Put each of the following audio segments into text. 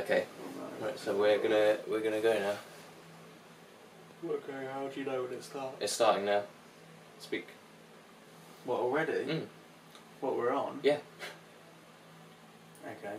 Okay, right. So we're gonna we're gonna go now. Okay, how do you know when it starts? It's starting now. Speak. What, already? Mm. What, we're on? Yeah. Okay.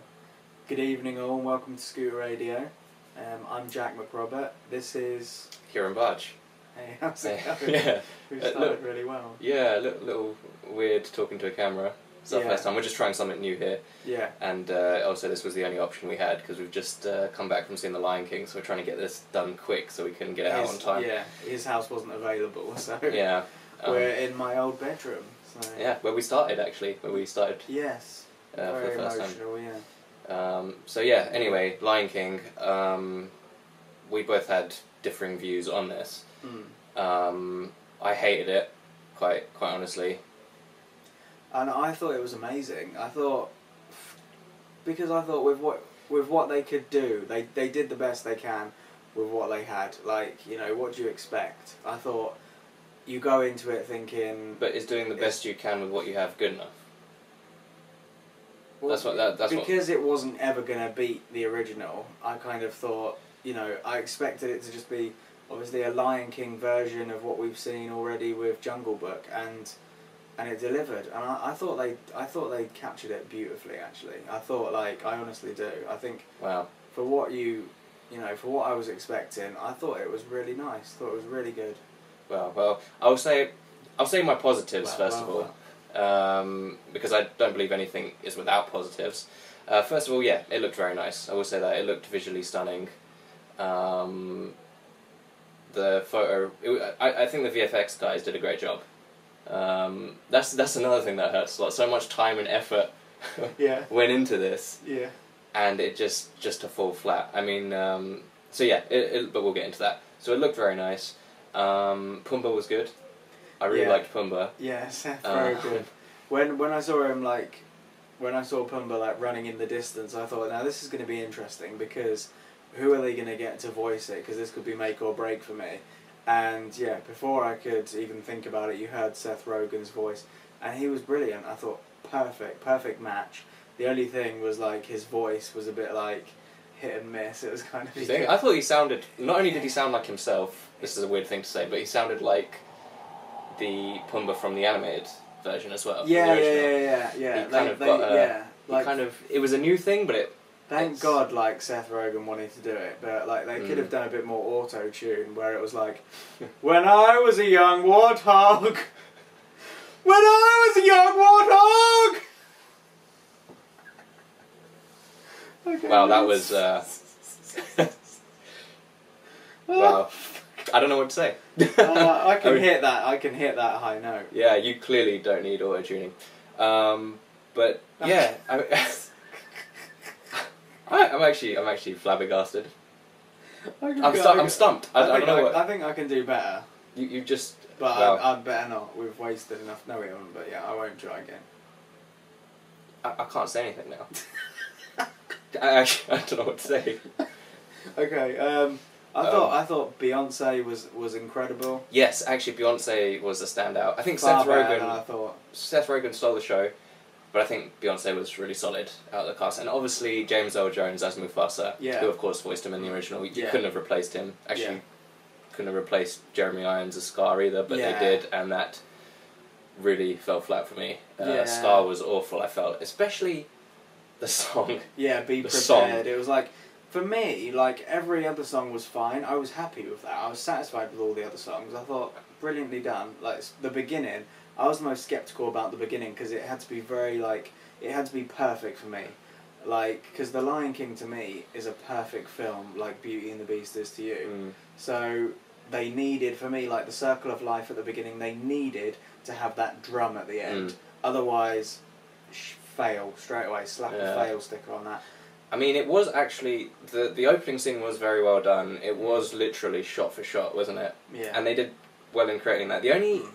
Good evening all and welcome to Scooter Radio. Um, I'm Jack McRobert. This is... Kieran Budge. Hey, how's it Yeah. going? yeah. We've Uh, look. really well. Yeah. A little, little weird talking to a camera. It's our Yeah. first time. We're just trying something new here, Yeah. and uh, also this was the only option we had because we've just uh, come back from seeing The Lion King, so we're trying to get this done quick so we can get it out on time. Yeah, his house wasn't available, so Yeah. Um, we're in my old bedroom. So. yeah, where we started actually, where we started Yes. uh, for Very the first time. emotional, yeah. Um, so yeah. Anyway, Lion King. Um, we both had differing views on this. Mm. Um, I hated it, quite quite honestly. And I thought it was amazing. I thought because I thought with what with what they could do, they they did the best they can with what they had. Like you know, what do you expect? I thought you go into it thinking. But is doing the best you can with what you have good enough? well, that's what- that- that's what- because it wasn't ever gonna beat the original. I kind of thought you know I expected it to just be obviously a Lion King version of what we've seen already with Jungle Book and. And it delivered, and I, I thought they, I thought they captured it beautifully. Actually, I thought like I honestly do. I think Wow. for what you, you know, for what I was expecting, I thought it was really nice. Thought it was really good. Well, well, I'll say, I'll say my positives Well, first well, of all, um, because I don't believe anything is without positives. Uh, first of all, yeah, it looked very nice. I will say that it looked visually stunning. Um, the photo, it, I, I think the VFX guys did a great job. Um, that's that's another thing that hurts a lot. So much time and effort Yeah, went into this, yeah, and it just just to fall flat. I mean, um, so yeah, it, it, but we'll get into that. So it looked very nice. Um, Pumbaa was good. I really Yeah. liked Pumbaa. yeah. Seth Uh, Rogen. When when I saw him like, when I saw Pumbaa like running in the distance, I thought, now this is going to be interesting because who are they going to get to voice it? Because this could be make or break for me. And yeah, before I could even think about it, you heard Seth Rogen's voice, and he was brilliant. I thought perfect, perfect match. The only thing was like his voice was a bit like hit and miss. It was kind of think? I thought he sounded. Not only did he sound like himself. This is a weird thing to say, but he sounded like the Pumbaa from the animated version as well. yeah, yeah, yeah, yeah, yeah. He kind of they- got a- yeah, He like kind of. It was a new thing, but it. Thank It's- God, like Seth Rogen wanted to do it, but like they could Mm. have done a bit more auto tune where it was like, "When I was a young warthog, when I was a young warthog." Okay, Wow, that was. Uh, wow. I don't know what to say. Uh, I can mean, hit that. I can hit that high note. Yeah, you clearly don't need auto tuning. Um, but yeah, I, I, I'm actually I'm actually flabbergasted. I I'm, go- stu- I I'm stumped. I, I, think don't know I, what I think I can do better, you you just. but Well- I, I better not. We've wasted enough. No, we haven't. But yeah, I won't try again. I, I can't say anything now. I actually I don't know what to say. Okay. Um, I Um, thought I thought Beyonce was was incredible. Yes, actually, Beyonce was a standout. I think Far Seth Rogen. I thought. Seth Rogen stole the show, but I think Beyonce was really solid out of the cast, and obviously James Earl Jones as Mufasa, Yeah. who of course voiced him in the original. You Yeah. couldn't have replaced him. Actually, Yeah. couldn't have replaced Jeremy Irons as Scar either, but they did, and that really fell flat for me. Uh. Scar was awful. I felt, especially the song. Yeah, be The prepared. It was like for me, like every other song was fine. I was happy with that. I was satisfied with all the other songs. I thought brilliantly done. Like the beginning, I was the most skeptical about the beginning because it had to be very like it had to be perfect for me. Like because The Lion King to me is a perfect film, like Beauty and the Beast is to you. Mm. So they needed for me like the circle of life at the beginning. They needed to have that drum at the end. Mm. Otherwise, sh- fail straight away. Slap Yeah. a fail sticker on that. I mean, it was actually the the opening scene was very well done. It was literally shot for shot, wasn't it? Yeah. And they did well in creating that. The only Mm.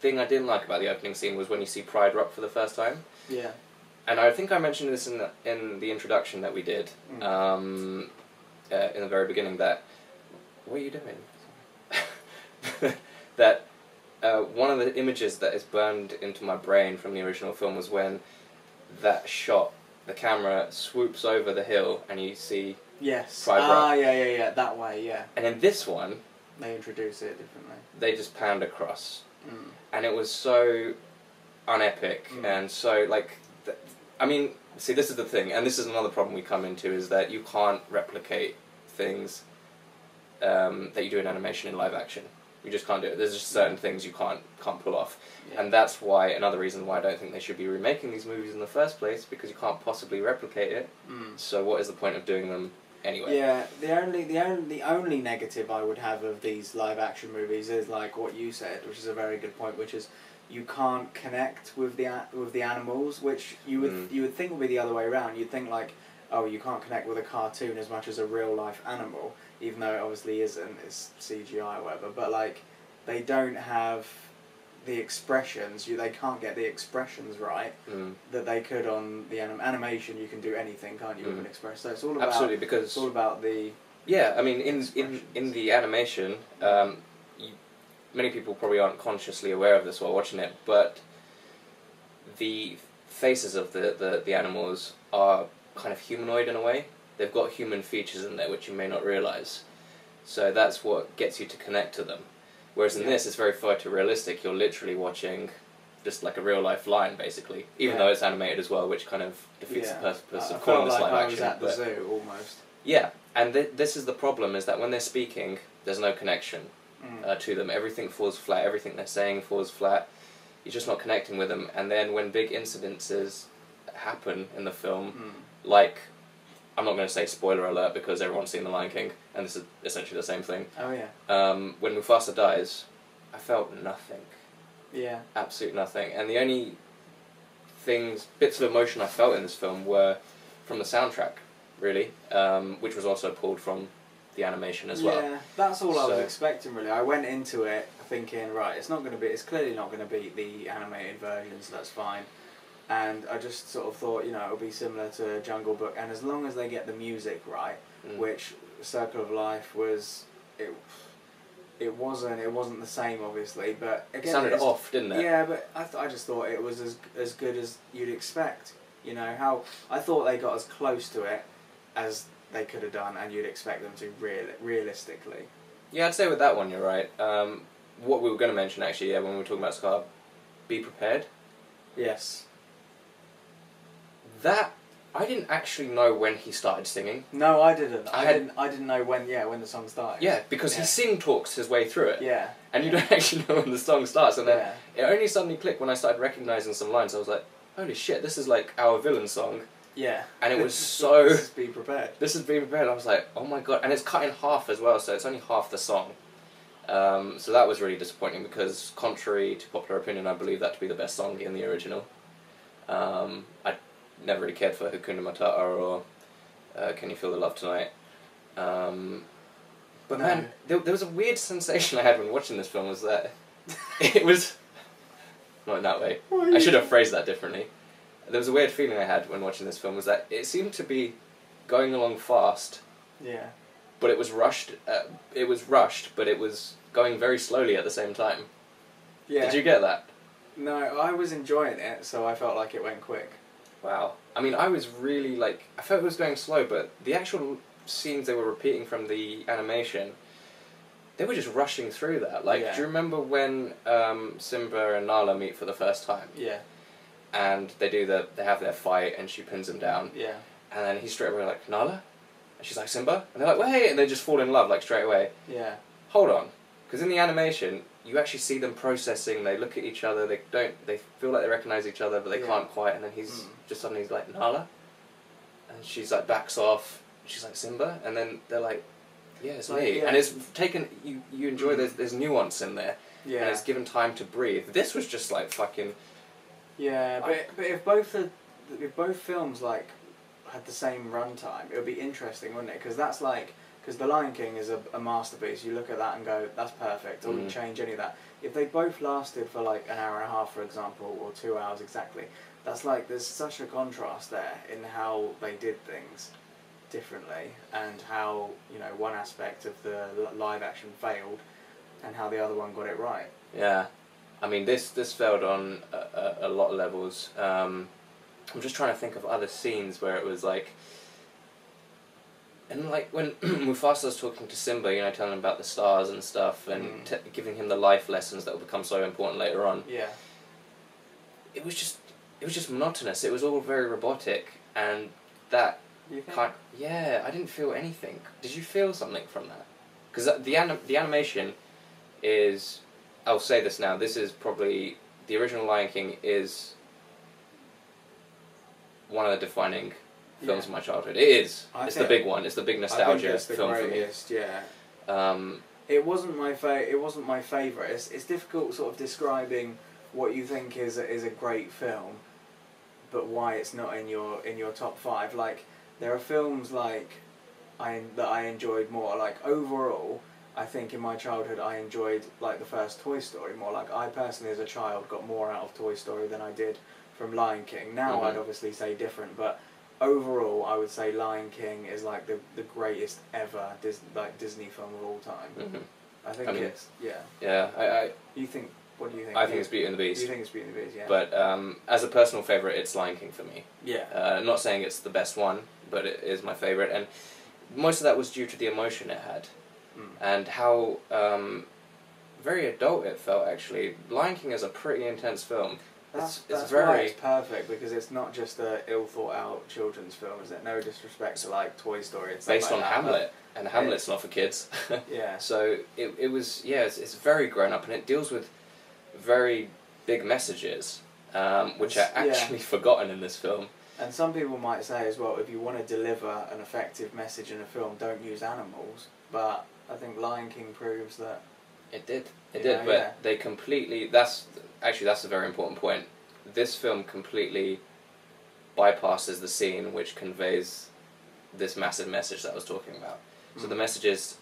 Thing I didn't like about the opening scene was when you see Pride Rock for the first time. yeah. And I think I mentioned this in the, in the introduction that we did Mm. um, uh, in the very beginning. That what are you doing? that uh, one of the images that is burned into my brain from the original film was when that shot the camera swoops over the hill and you see. Yes. Fibre. Ah, yeah, yeah, yeah. That way, yeah. And in this one, They introduce it differently. they just panned across, Mm. and it was so unepic Mm. and so like. Th- I mean, see, this is the thing, and this is another problem we come into is that you can't replicate things um, that you do in animation in live action. You just can't do it. There's just certain things you can't can't pull off. Yeah. And that's why another reason why I don't think they should be remaking these movies in the first place because you can't possibly replicate it. Mm. So what is the point of doing them anyway? Yeah, the only the only the only negative I would have of these live action movies is like what you said, which is a very good point, which is you can't connect with the with the animals, which you would Mm. you would think would be the other way around. You'd think like, oh, you can't connect with a cartoon as much as a real life animal, even though it obviously isn't. It's CGI or whatever. But like, they don't have the expressions. You they can't get the expressions right Mm, that they could on the anim- animation. You can do anything, can't you, with Mm. an express? So it's all about absolutely, because it's all about the yeah, I mean, in in in the animation, um, you, many people probably aren't consciously aware of this while watching it, but the faces of the, the, the animals are kind of humanoid in a way. They've got human features in there which you may not realize. So that's what gets you to connect to them. Whereas in Yeah. this, it's very photorealistic. You're literally watching just like a real life lion, basically. Even Yeah. though it's animated as well, which kind of defeats Yeah. the purpose I of calling this like live I was action. at the zoo almost. yeah, and th- this is the problem: is that when they're speaking, there's no connection Mm. uh, to them. Everything falls flat. Everything they're saying falls flat. You're just not connecting with them. And then when big incidences happen in the film, Mm. like I'm not going to say spoiler alert because everyone's seen The Lion King, and this is essentially the same thing. Oh yeah, Um, when Mufasa dies, I felt nothing, yeah, absolute nothing, and the only things, bits of emotion I felt in this film were from the soundtrack, really, um, which was also pulled from the animation as well. Yeah, that's all I was expecting really. I went into it thinking, right, it's not going to be, it's clearly not going to be the animated version, so that's fine. And I just sort of thought, you know, it'll be similar to Jungle Book, and as long as they get the music right, Mm. which Circle of Life was, it, it wasn't, it wasn't the same obviously, but It again, sounded it's- off, didn't it? Yeah, but I, th- I just thought it was as as good as you'd expect. You know how I thought they got as close to it as they could have done, and you'd expect them to real realistically. Yeah, I'd say with that one, you're right. Um, what we were going to mention actually, yeah, when we were talking about Scar, be prepared. Yes. That I didn't actually know when he started singing. No, I didn't. I, I had- didn't. I didn't know when. Yeah, when the song started. Yeah, because Yeah. he sing talks his way through it, Yeah. and you yeah. don't actually know when the song starts. And then Yeah. it only suddenly clicked when I started recognizing some lines. I was like, "Holy shit, this is like our villain song." Yeah. And it was so. Just be prepared. This is being prepared. I was like, "Oh my god!" And it's cut in half as well, so it's only half the song. Um, so that was really disappointing because, contrary to popular opinion, I believe that to be the best song in the original. Um, I never really cared for Hakuna Matata or uh, Can You Feel the Love Tonight. Um, but No. man, there, there was a weird sensation I had when watching this film was that it was not in that way. I should have phrased that differently. There was a weird feeling I had when watching this film was that it seemed to be going along fast, Yeah. but it was rushed. Uh, it was rushed, but it was going very slowly at the same time. Yeah. Did you get that? No, I was enjoying it, so I felt like it went quick. Wow. I mean, I was really like I felt it was going slow, but the actual scenes they were repeating from the animation, they were just rushing through that. Like, Yeah. do you remember when um, Simba and Nala meet for the first time, Yeah. and they do the they have their fight, and she pins him down, Yeah. and then he's straight away like Nala, and she's like Simba, and they're like wait, and they just fall in love like straight away. Yeah. Hold on, because in the animation you actually see them processing. They look at each other. They don't. They feel like they recognize each other, but they Yeah. can't quite. And then he's Mm. just suddenly he's like Nala, and she's like backs off. She's like Simba, and then they're like, yeah, it's Like, me. yeah. And it's taken. You you enjoy Mm. there's there's nuance in there, Yeah. and it's given time to breathe. This was just like fucking. Yeah, but, I- but if both the if both films like had the same runtime, it would be interesting, wouldn't it? Because that's like because The Lion King is a, a masterpiece. You look at that and go, that's perfect. I wouldn't Mm. change any of that. If they both lasted for like an hour and a half, for example, or two hours exactly, that's like there's such a contrast there in how they did things differently and how you know one aspect of the live action failed and how the other one got it right. Yeah, I mean this this failed on a, a, a lot of levels. Um, I'm just trying to think of other scenes where it was like. And like when Mufasa's talking to Simba, you know, telling him about the stars and stuff, and Mm. t- giving him the life lessons that will become so important later on. Yeah. It was just, it was just monotonous. It was all very robotic, and that You think? kind, yeah, I didn't feel anything. Did you feel something from that? Because the anim- the animation is, I'll say this now. This is probably the original Lion King is one of the defining films Yeah. of my childhood. It is. I it's the big one. It's the big nostalgia it's the film for me. greatest. Yeah. Um, It wasn't my fa- It wasn't my favorite. It's, it's difficult sort of describing what you think is a, is a great film, but why it's not in your in your top five. Like there are films like I that I enjoyed more. Like overall, I think in my childhood I enjoyed like the first Toy Story more. Like I personally as a child got more out of Toy Story than I did from Lion King. Now Mhm. I'd obviously say different, but overall I would say Lion King is like the the greatest ever Dis- like Disney film of all time. mhm. I think I mean- it's yeah. Yeah, I, I, You think? What do you think? I think You- it's Beauty and the Beast. You think it's Beauty and the Beast? Yeah. But um, as a personal favorite, it's Lion King for me. yeah. Uh, not saying it's the best one, but it is my favorite, and most of that was due to the emotion it had Mm. and how um, very adult it felt. Actually, Lion King is a pretty intense film. That's, it's, it's that's why very it's perfect because it's not just a ill thought out children's film, is it? No disrespect to like Toy Story. It's based like on that, Hamlet, and Hamlet's not for kids. Yeah. so it it was yeah, it's, it's very grown up, and it deals with very big messages, um, which are It's- yeah. actually forgotten in this film. And some people might say as well, if you want to deliver an effective message in a film, don't use animals. But I think Lion King proves that. It did. It Yeah, did, but yeah. they completely. That's actually that's a very important point. This film completely bypasses the scene which conveys this massive message that I was talking about. So Mm. the message is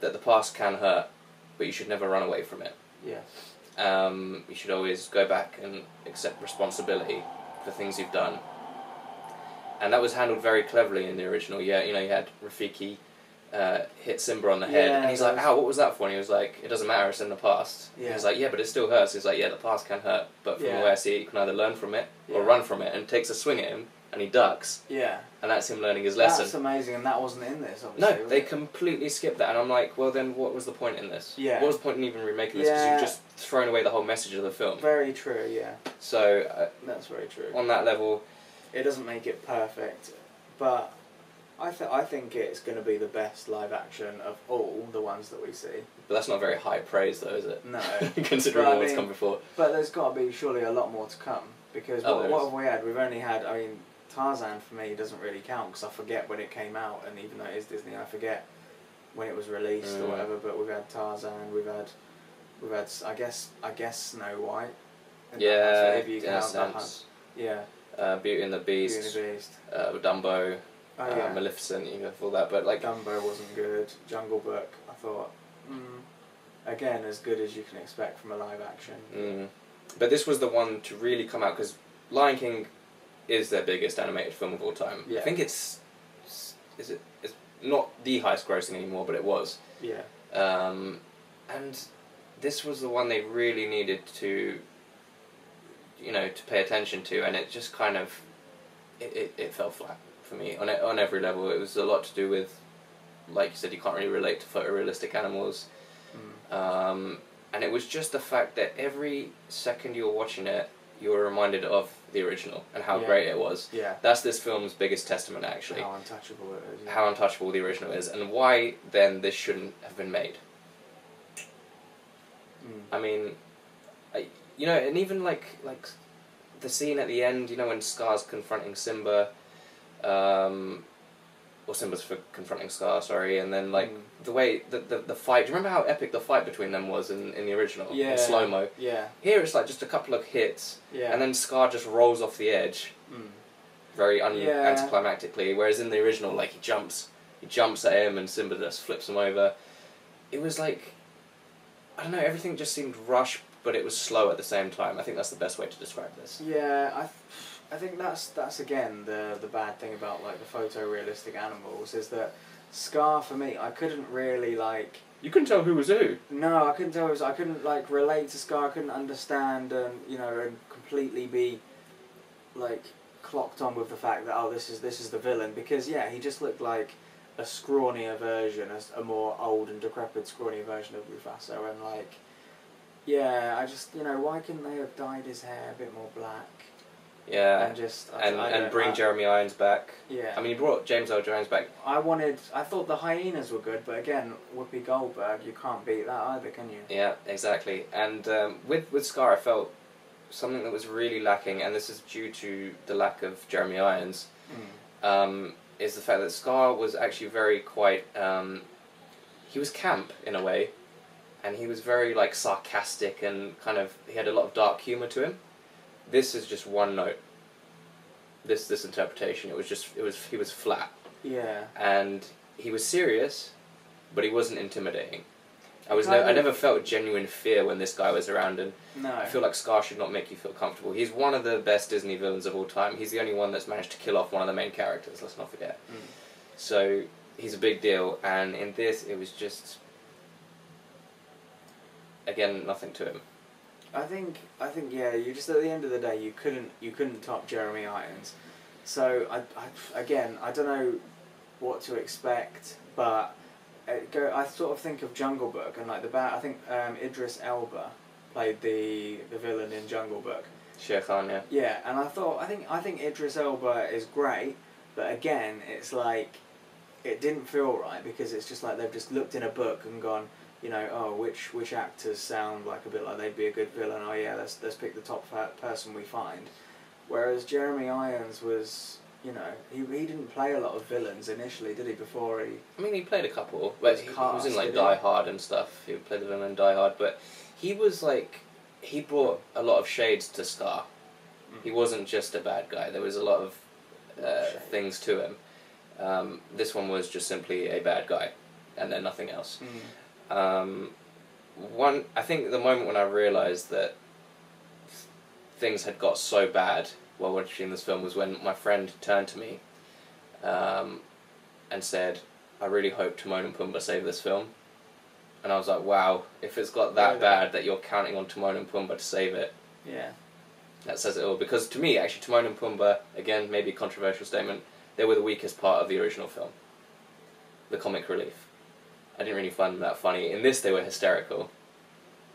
that the past can hurt, but you should never run away from it. Yeah. Um, you should always go back and accept responsibility for things you've done. And that was handled very cleverly in the original. Yeah, you know, you had Rafiki uh, hit Simba on the head, Yeah, and he's like, was- "Ow, what was that for?" And he was like, "It doesn't matter. It's in the past." Yeah. He's like, "Yeah, but it still hurts." He's like, "Yeah, the past can hurt, but from Yeah. the way I see it, you can either learn from it or run from it." And takes a swing at him, and he ducks, Yeah. and that's him learning his lesson. That's amazing, and that wasn't in this. Obviously, No, they it? completely skipped that, and I'm like, well, then what was the point in this? Yeah. What was the point in even remaking this? Because you've just thrown away the whole message of the film. Very true. Yeah. So uh, That's very true. on that level, It doesn't make it perfect, but I th- I think it's going to be the best live action of all the ones that we see. but that's not very high praise, though, is it? No. Considering what's mean- come before. But there's got to be surely a lot more to come because Oh, what, what have we had? We've only had. I mean, Tarzan for me doesn't really count because I forget when it came out, and even though it is Disney, I forget when it was released or Mm. whatever. But we've had Tarzan. We've had. We've had. I guess. I guess Snow White. Yeah, if you in a count the hunt. sense. Yeah. Uh, Beauty and the Beast, Beauty and the Beast. uh, Dumbo, Oh uh, yeah. Maleficent, you know, all that. But like, Dumbo wasn't good. Jungle Book, I thought, mm, again, as good as you can expect from a live action. mm. but this was the one to really come out because Lion King is their biggest animated film of all time. Yeah. I think it's is it it's not the highest grossing anymore, but it was. Yeah. Um, and this was the one they really needed to, you know, to pay attention to, and it just kind of, it, it, it fell flat for me on on every level. It was a lot to do with, like you said, you can't really relate to photorealistic animals, Mm. um, and it was just the fact that every second you were watching it, you were reminded of the original and how Yeah. great it was. Yeah. That's this film's biggest testament, actually How untouchable it is. Yeah. how untouchable the original is and why then this shouldn't have been made. Mm. I mean, I, you know, and even like like the scene at the end, you know, when Scar's confronting Simba, um, or Simba's for confronting Scar, sorry, and then like Mm. the way the, the the fight. Do you remember how epic the fight between them was in, in the original? Yeah. In slow mo. Yeah. Here it's like just a couple of hits, Yeah. and then Scar just rolls off the edge Mm. very un- Yeah. anticlimactically. Whereas in the original, like he jumps, he jumps at him, and Simba just flips him over. It was like, I don't know, everything just seemed rushed, but it was slow at the same time. I think that's the best way to describe this. Yeah, I, th- I think that's that's again the the bad thing about like the photorealistic animals is that Scar for me I couldn't really like You couldn't tell who was who. no I couldn't tell Who was, I couldn't like relate to Scar I couldn't understand and you know and completely be like clocked on with the fact that oh this is this is the villain because yeah he just looked like a scrawnier version, a more old and decrepit scrawnier version of Mufasa, and like yeah I just you know why couldn't they have dyed his hair a bit more black Yeah, and just I- and I and bring I, Jeremy Irons back. yeah I mean, he brought James Earl Jones back. I wanted I thought the hyenas were good but again Whoopi Goldberg you can't beat that either can you Yeah, exactly. And um, with with Scar, I felt something that was really lacking, and this is due to the lack of Jeremy Irons. mm. Um, is the fact that Scar was actually very quite. Um, he was camp in a way, and he was very like sarcastic and kind of. He had a lot of dark humor to him. This is just one note. This this interpretation. It was just it was he was flat yeah and he was serious, but he wasn't intimidating. I was no, I never felt genuine fear when this guy was around, and no I feel like Scar should not make you feel comfortable. He's one of the best Disney villains of all time. He's the only one that's managed to kill off one of the main characters. Let's not forget. Mm. So he's a big deal, and in this, it was just again nothing to him. I think I think yeah. You just at the end of the day, you couldn't you couldn't top Jeremy Irons. So I, I again I don't know what to expect, but it go. I sort of think of Jungle Book and like the bad. I think um, Idris Elba played the the villain in Jungle Book. Shere Khan, yeah. Yeah, and I thought I think I think Idris Elba is great, but again, it's like it didn't feel right because it's just like they've just looked in a book and gone, you know, oh, which which actors sound like a bit like they'd be a good villain? Oh yeah, let's let's pick the top person we find. Whereas Jeremy Irons was, you know, he he didn't play a lot of villains initially, did he? Before he, I mean, he played a couple, but he, he was in like did he? Die Hard and stuff. He played the villain in Die Hard, but he was like he brought a lot of shades to Scar. He wasn't just a bad guy. There was a lot of uh, things to him. Um, this one was just simply a bad guy, and then nothing else. Mm. Um, one, I think the moment when I realised that things had got so bad while watching this film was when my friend turned to me um, and said, "I really hope Timon and Pumbaa save this film." And I was like, "Wow! If it's got that Really? bad that you're counting on Timon and Pumbaa to save it, Yeah. that says it all." Because to me, actually, Timon and Pumbaa, again, maybe a controversial statement, they were the weakest part of the original film. The comic relief. I didn't really find them that funny. In this, they were hysterical.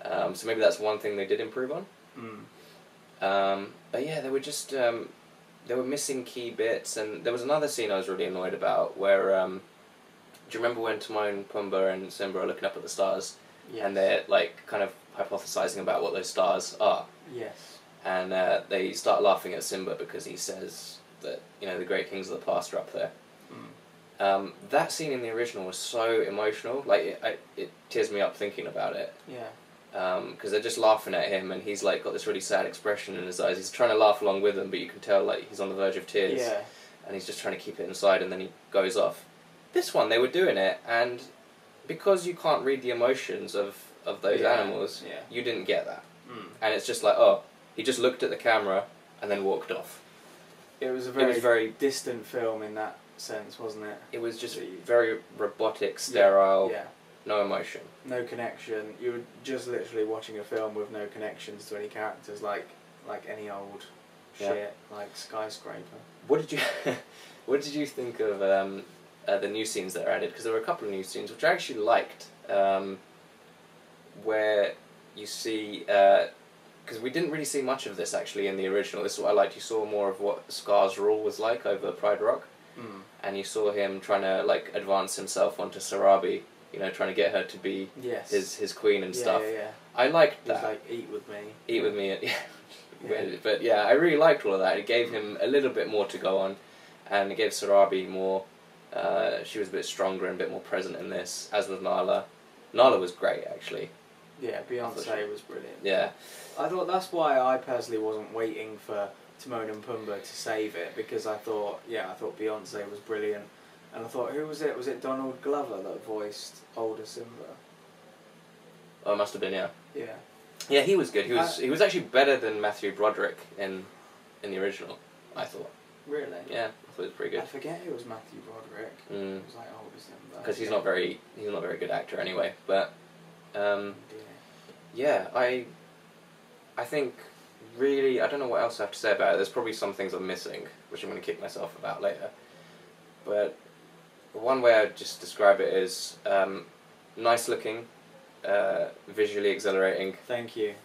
Um, so maybe that's one thing they did improve on. Mm. Um, but yeah, they were just um, they were missing key bits, and there was another scene I was really annoyed about where um, do you remember when Timon, Pumbaa, and Simba are looking up at the stars, Yes. and they're like kind of hypothesizing about what those stars are, Yes. and uh, they start laughing at Simba because he says that you know the great kings of the past are up there. Um, that scene in the original was so emotional, like it, I, it tears me up thinking about it Yeah. because they're just laughing at him and he's like got this really sad expression in his eyes. He's trying to laugh along with them, but you can tell like he's on the verge of tears Yeah. and he's just trying to keep it inside and then he goes off. This one they were doing it and because you can't read the emotions of, of those Yeah, animals, yeah. you didn't get that. Mm. And it's just like, oh, he just looked at the camera and then walked off. It was a very, was very distant film in that sense, wasn't it? it was just very robotic, sterile, Yeah. no emotion. No connection. You were just literally watching a film with no connections to any characters, like like any old Yeah. shit, like skyscraper. What did you What did you think of um, uh, the new scenes that are added? Because there were a couple of new scenes which I actually liked, um, where you see because we didn't really see much of this actually in the original. This is what I liked. You saw more of what Scar's rule was like over Pride Rock, Mm. and you saw him trying to like advance himself onto Sarabi. You know, trying to get her to be Yes. his his queen and yeah, stuff. Yeah, yeah. I liked that. like, eat with me. Eat with me. Yeah. Yeah. But yeah, I really liked all of that. It gave him a little bit more to go on, and it gave Sarabi more. Uh, she was a bit stronger and a bit more present in this, as was Nala. Nala was great, actually. Yeah, Beyonce was brilliant. Yeah, I thought that's why I personally wasn't waiting for Timon and Pumbaa to save it because I thought, yeah, I thought Beyonce was brilliant, and I thought, who was it? Was it Donald Glover that voiced older Simba? oh, it must have been. Yeah, Yeah. yeah, he was good. He was Uh, he was actually better than Matthew Broderick in in the original. I thought. Really? Yeah, I thought it was pretty good. I forget it was Matthew Broderick. Mm. It was like older Simba. Because he's not very he's not a very good actor anyway. But um, Yeah. Yeah, I I think really I don't know what else I have to say about it. There's probably some things I'm missing, which I'm going to kick myself about later. But one way I'd just describe it is um, nice looking, uh, visually exhilarating. Thank you.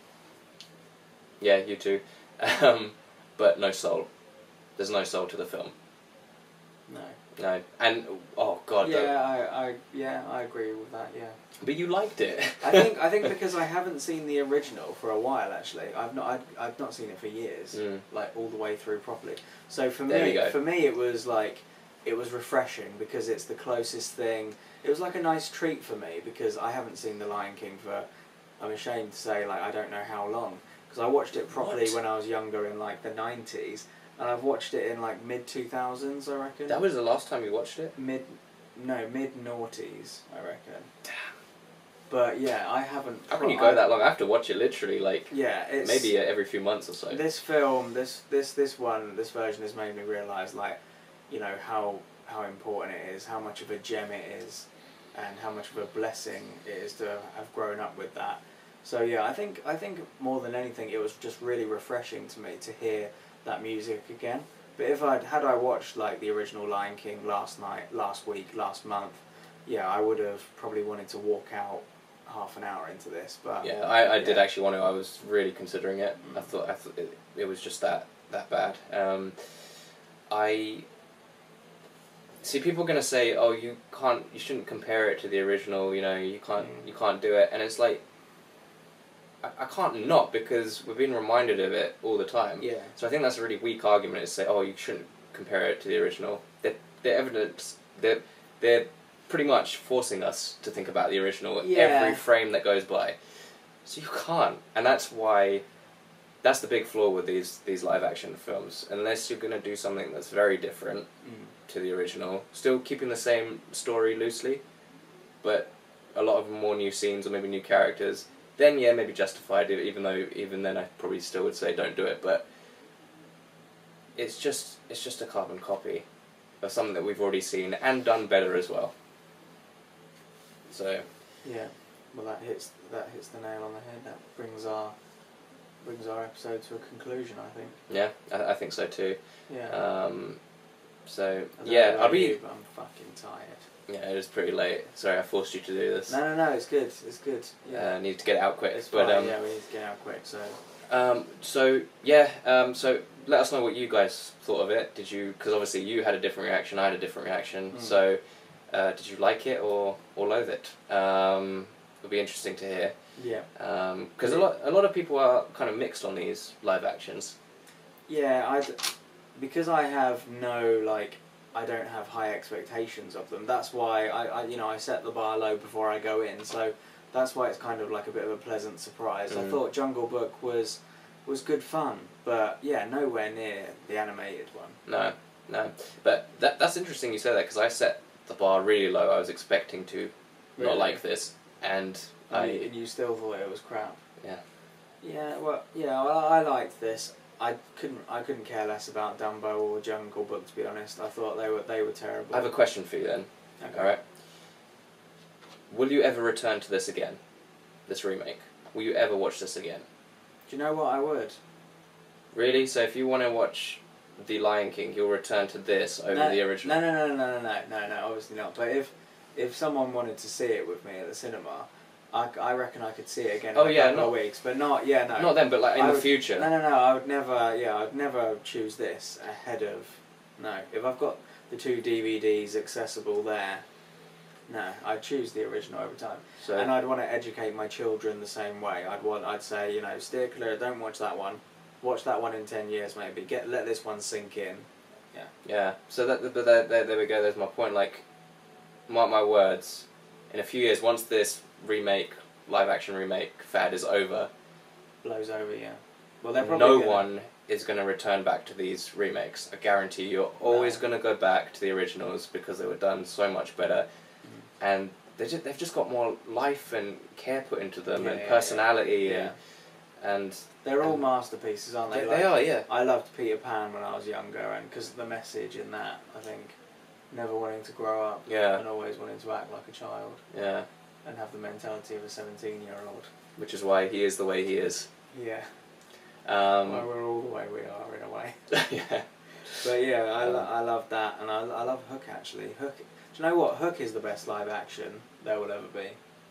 Yeah, you too. Um, but no soul. There's no soul to the film. No. No, and oh god, Yeah, I, I yeah I agree with that. Yeah. but you liked it. I think I think because I haven't seen the original for a while actually. I've not I've, I've not seen it for years, Mm. like all the way through properly. So for There me, for me it was like it was refreshing because it's the closest thing. It was like a nice treat for me because I haven't seen The Lion King for I'm ashamed to say like I don't know how long because I watched it properly What? when I was younger in like the 90s and I've watched it in like mid 2000s I reckon. that was the last time you watched it. mid no mid noughties I reckon. But yeah, I haven't. How can you I- go that long? I have to watch it literally like Yeah, maybe every few months or so. this film, this this this one, this version has made me realise like, you know how how important it is, how much of a gem it is, and how much of a blessing it is to have grown up with that. So yeah, I think I think more than anything, it was just really refreshing to me to hear that music again. But if I'd had I watched like the original Lion King last night, last week, last month, yeah, I would have probably wanted to walk out half an hour into this. But Yeah, I, I did actually want to. I was really considering it. I Mm. thought I thought it, it was just that that bad. Um, I see people are gonna say, "Oh, you can't, you shouldn't compare it to the original." You know, you can't, Mm. you can't do it. And it's like, I, I can't not because we're being reminded of it all the time. yeah, So I think that's a really weak argument to say, "Oh, you shouldn't compare it to the original." The the evidence, they're they're pretty much forcing us to think about the original Yeah. every frame that goes by. So you can't, and that's why. That's the big flaw with these these live action films. Unless you're gonna do something that's very different mm. to the original, still keeping the same story loosely, but a lot of more new scenes or maybe new characters, then yeah, maybe justified. Even though even then I probably still would say don't do it. But it's just it's just a carbon copy of something that we've already seen and done better as well. So Yeah, well, that hits that hits the nail on the head. That brings our brings our episode to a conclusion. I think. yeah, I, I think so too. Yeah. Um, so yeah, I'll be you, I'm fucking tired. Yeah. It is pretty late. Sorry, I forced you to do this. No, no, no. It's good. It's good. Yeah. Uh, need to get it out quick. it's but fine. um, yeah, we need to get out quick. So. Um, so yeah, um, so let us know what you guys thought of it. Did you? Because obviously you had a different reaction. I had a different reaction. Mm. So uh, did you like it or or loathe it? Um, it'll be interesting to hear. Yeah. Because a lot a lot of people are kind of mixed on these live actions. Yeah, I because I have no like I don't have high expectations of them. That's why I, I you know I set the bar low before I go in. So that's why it's kind of like a bit of a pleasant surprise. I Mm. thought Jungle Book was was good fun, but yeah, nowhere near the animated one. No, no. But that that's interesting you say that because I set the bar really low. I was expecting to not like this, and I you, and you still thought it was crap. Yeah. Yeah. Well, yeah. Well, I liked this. I couldn't. I couldn't care less about Dumbo or Jungle Book to be honest. I thought they were they were terrible. I have a question for you then. Okay. All right. Will you ever return to this again? This remake. Will you ever watch this again? Do you know what I would? Really? So if you want to watch The Lion King, you'll return to this over no, the original. No, no, no, no, no, no, no, no, obviously not. But if if someone wanted to see it with me at the cinema, I, I reckon I could see it again in Oh, a yeah, couple of not- weeks. But not, yeah, no. Not then, but like in I the would- future. No, no, no. I would never. Yeah, I'd never choose this ahead of. No, if I've got the two DVDs accessible there, no, I'd choose the original every time. So And I'd want to educate my children the same way. I'd want. I'd say, you know, steer clear. Don't watch that one. Watch that one in ten years, maybe. Get let this one sink in. Yeah. Yeah. So that but there, there, there we go. There's my point. Like, mark my words. In a few years, once this remake, live action remake fad is over, Blows over, yeah. Well, they're probably no gonna- one is going to return back to these remakes. I guarantee you're always No. going to go back to the originals because they were done so much better, Mm. and they just, they've just got more life and care put into them Yeah, and yeah, personality Yeah. and and They're all and- masterpieces, aren't they? they, Like, they are yeah I loved Peter Pan when I was younger, and because the message in that, I think, never wanting to grow up yeah and always wanting to act like a child yeah and have the mentality of a seventeen-year-old. which is why he is the way he is. Yeah. Um, well, we're all the way we are in a way. yeah. But yeah, I, lo- Um, I love that, and I, I love Hook actually. Hook. Do you know what? Hook is the best live action there will ever be.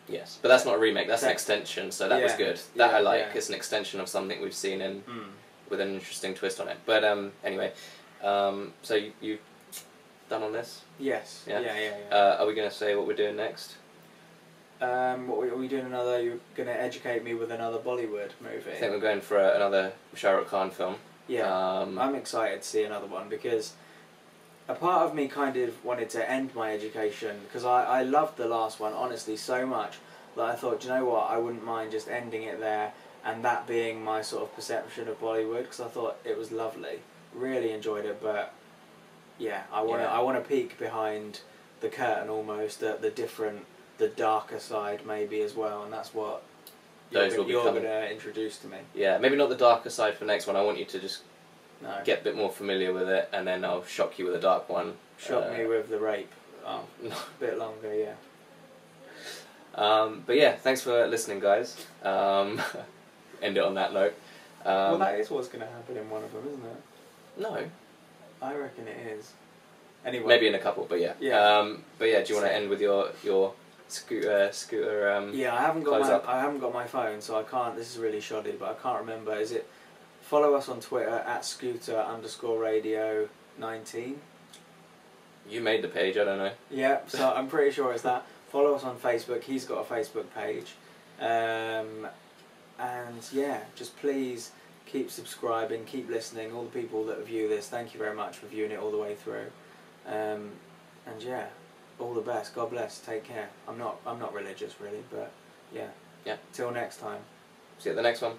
Yes, but that's not a remake. That's an extension. So that was good. That yeah, I like. yeah. It's an extension of something we've seen in Mm. with an interesting twist on it. But um, anyway, um, so you, you done on this? Yes. Yeah. Yeah. Yeah. Yeah. Uh, are we going to say what we're doing next? Um, what are we doing? Another? You're gonna educate me with another Bollywood movie? I think we're going for a, another Shah Rukh Khan film. yeah. Um, I'm excited to see another one because a part of me kind of wanted to end my education because I, I loved the last one honestly so much that I thought, "Do you know what, I wouldn't mind just ending it there and that being my sort of perception of Bollywood because I thought it was lovely, really enjoyed it. But yeah, I want to Yeah. I want to peek behind the curtain almost the the different, the darker side maybe as well, and that's what Those you're, will be you're coming. going to introduce to me. yeah, maybe not the darker side for next one. I want you to just No, get a bit more familiar with it, and then I'll shock you with a dark one. shock uh, me with the rape. Oh, a bit longer, yeah. Um, but yeah, thanks for listening, guys. Um, end it on that note. Um, well, that is what's going to happen in one of them, isn't it? no, I reckon it is. Anyway, maybe in a couple, but yeah. Yeah. Um, but yeah, do you want to Same. end with your your scooter scooter? Um, Yeah, I haven't got my up. I haven't got my phone, so I can't. This is really shoddy, but I can't remember. Is it? Follow us on Twitter at scooter underscore radio nineteen. You made the page. I don't know. Yeah, so I'm pretty sure it's that. Follow us on Facebook. He's got a Facebook page, um, and yeah, just please keep subscribing, keep listening. All the people that view this, thank you very much for viewing it all the way through, um, and yeah, all the best. God bless. Take care. I'm not I'm not religious really, but yeah. Yeah. Till next time. See you at the next one.